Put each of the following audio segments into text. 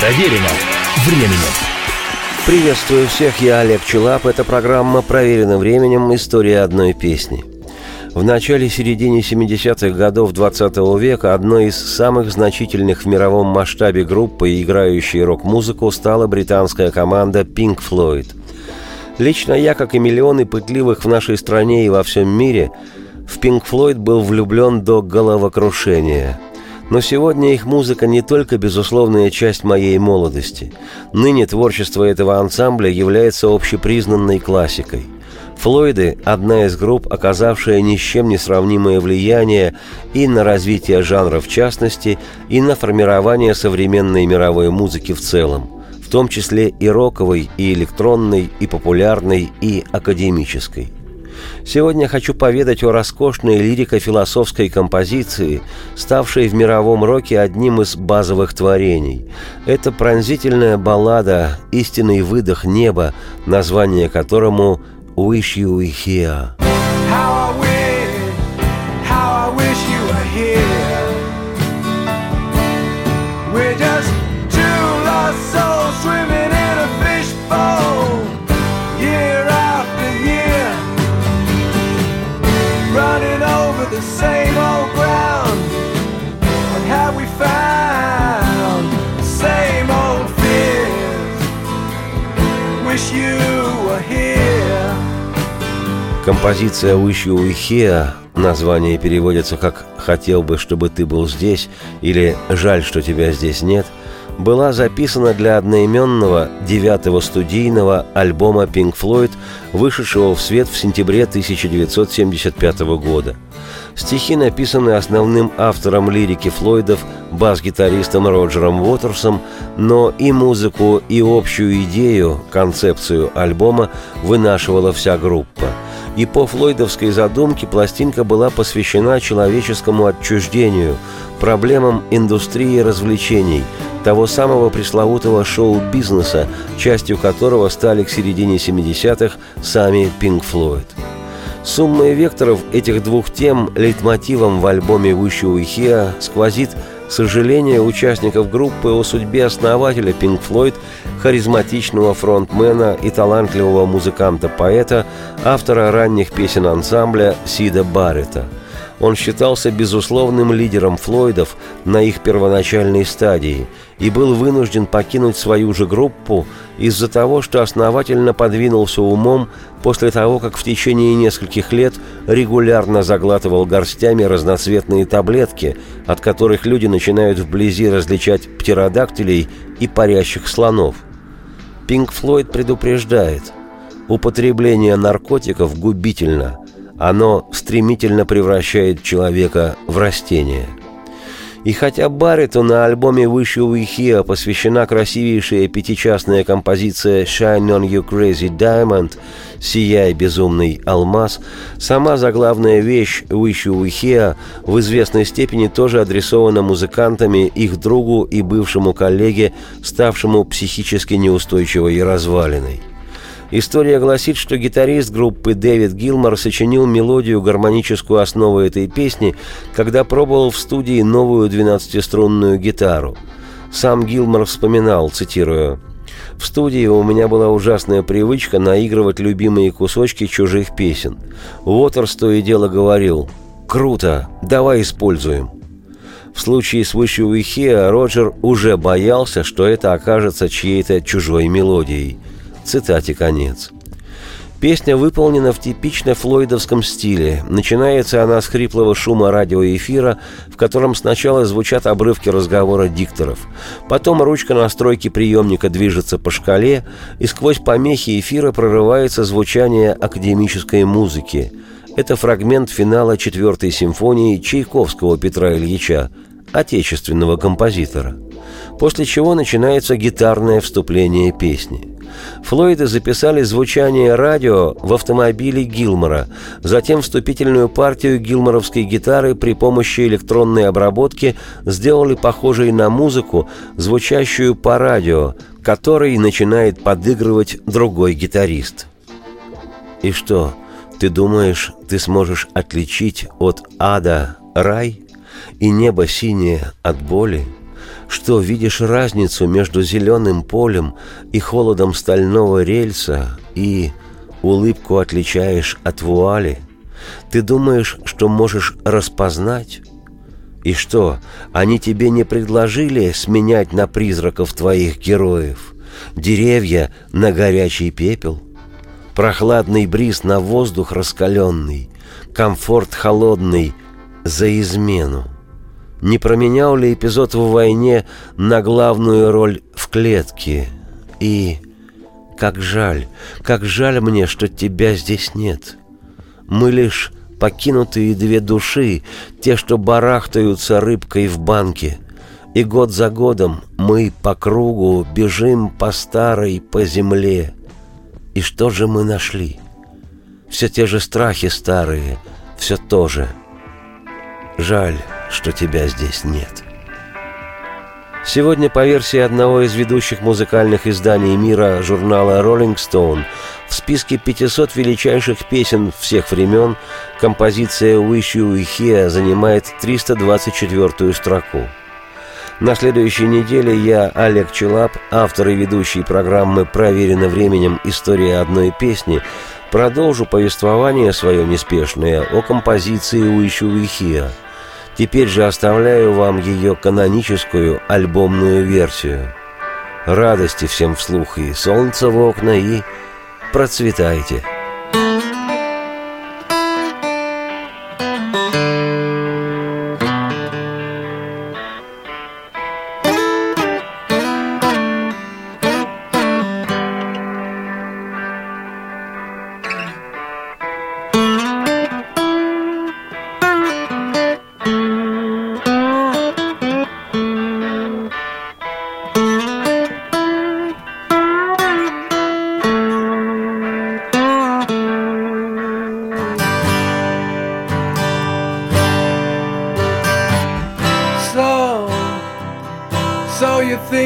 Проверено временем. Приветствую всех, я Олег Челап. Это программа «Проверено временем. История одной песни». В начале-середине 70-х годов 20 -го века одной из самых значительных в мировом масштабе группы, играющей рок-музыку, стала британская команда Pink Floyd. Лично я, как и миллионы пытливых в нашей стране и во всем мире, в Pink Floyd был влюблен до головокрушения – но сегодня их музыка не только безусловная часть моей молодости. Ныне творчество этого ансамбля является общепризнанной классикой. Флойды – одна из групп, оказавшая ни с чем не сравнимое влияние и на развитие жанра в частности, и на формирование современной мировой музыки в целом, в том числе и роковой, и электронной, и популярной, и академической. Сегодня хочу поведать о роскошной лирико-философской композиции, ставшей в мировом роке одним из базовых творений. Это пронзительная баллада «Истинный выдох неба», название которому «Wish You Here». Композиция «Wish You Here» название переводится как «Хотел бы, чтобы ты был здесь» или «Жаль, что тебя здесь нет», была записана для одноименного девятого студийного альбома Pink Floyd, вышедшего в свет в сентябре 1975 года. Стихи написаны основным автором лирики Флойдов, бас-гитаристом Роджером Уотерсом, но и музыку, и общую идею, концепцию альбома вынашивала вся группа – и по флойдовской задумке пластинка была посвящена человеческому отчуждению, проблемам индустрии развлечений, того самого пресловутого шоу-бизнеса, частью которого стали к середине 70-х сами Floyd. Суммой векторов этих двух тем лейтмотивом в альбоме «Wish You Here» сквозит – сожаление участников группы о судьбе основателя Pink Floyd, харизматичного фронтмена и талантливого музыканта-поэта, автора ранних песен ансамбля Сида Баррета – он считался безусловным лидером Флойдов на их первоначальной стадии и был вынужден покинуть свою же группу из-за того, что основательно подвинулся умом после того, как в течение нескольких лет регулярно заглатывал горстями разноцветные таблетки, от которых люди начинают вблизи различать птеродактилей и парящих слонов. Пинк Флойд предупреждает, употребление наркотиков губительно – оно стремительно превращает человека в растение. И хотя Барретту на альбоме «Wish You Were посвящена красивейшая пятичастная композиция «Shine on You Crazy Diamond» «Сияй, безумный алмаз», сама заглавная вещь «Wish You Were в известной степени тоже адресована музыкантами, их другу и бывшему коллеге, ставшему психически неустойчивой и развалиной. История гласит, что гитарист группы Дэвид Гилмор сочинил мелодию, гармоническую основу этой песни, когда пробовал в студии новую 12-струнную гитару. Сам Гилмор вспоминал, цитирую, «В студии у меня была ужасная привычка наигрывать любимые кусочки чужих песен. Уотерс то и дело говорил, «Круто, давай используем». В случае с «Wish You Роджер уже боялся, что это окажется чьей-то чужой мелодией – Цитате конец. Песня выполнена в типично флойдовском стиле. Начинается она с хриплого шума радиоэфира, в котором сначала звучат обрывки разговора дикторов. Потом ручка настройки приемника движется по шкале, и сквозь помехи эфира прорывается звучание академической музыки. Это фрагмент финала четвертой симфонии Чайковского Петра Ильича, отечественного композитора. После чего начинается гитарное вступление песни. Флойды записали звучание радио в автомобиле Гилмора, затем вступительную партию гилморовской гитары при помощи электронной обработки сделали похожей на музыку, звучащую по радио, которой начинает подыгрывать другой гитарист. И что, ты думаешь, ты сможешь отличить от ада рай и небо синее от боли? Что видишь разницу между зеленым полем и холодом стального рельса и улыбку отличаешь от вуали? Ты думаешь, что можешь распознать? И что, они тебе не предложили сменять на призраков твоих героев? Деревья на горячий пепел? Прохладный бриз на воздух раскаленный? Комфорт холодный за измену? Не променял ли эпизод в войне на главную роль в клетке? И как жаль, как жаль мне, что тебя здесь нет. Мы лишь покинутые две души, те, что барахтаются рыбкой в банке. И год за годом мы по кругу бежим по старой, по земле. И что же мы нашли? Все те же страхи старые, все то же. Жаль, что тебя здесь нет. Сегодня, по версии одного из ведущих музыкальных изданий мира журнала Rolling Stone, в списке 500 величайших песен всех времен композиция «Wish You Here» занимает 324-ю строку. На следующей неделе я, Олег Челап, автор и ведущий программы «Проверено временем. История одной песни», продолжу повествование свое неспешное о композиции «Wish You Here», Теперь же оставляю вам ее каноническую альбомную версию. Радости всем вслух и солнца в окна, и процветайте!»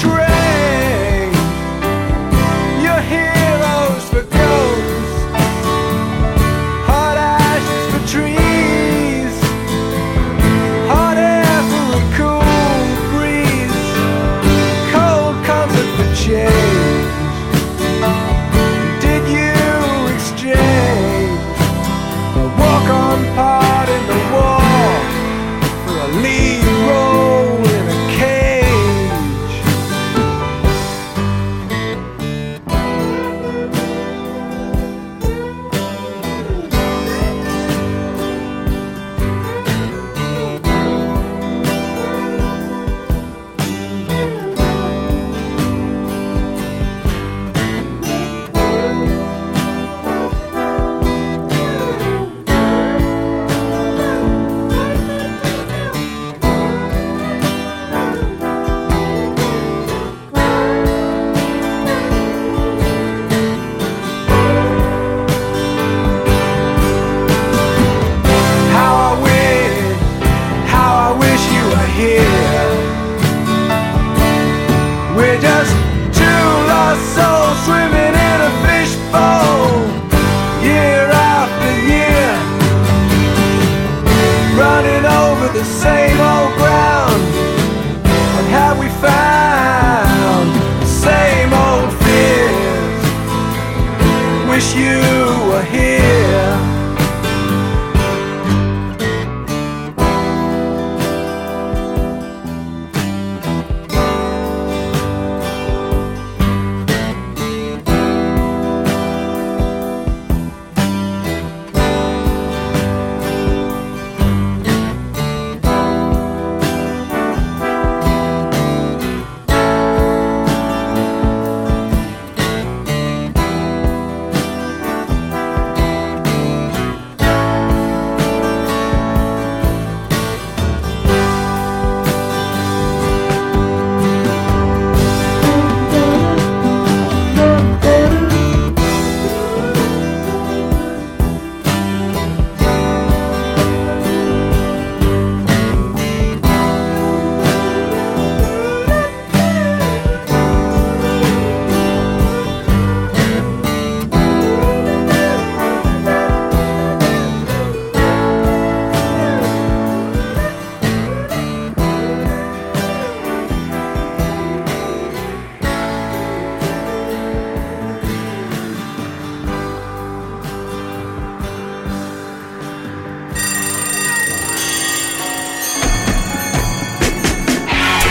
betrayed.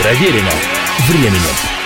Проверено временем.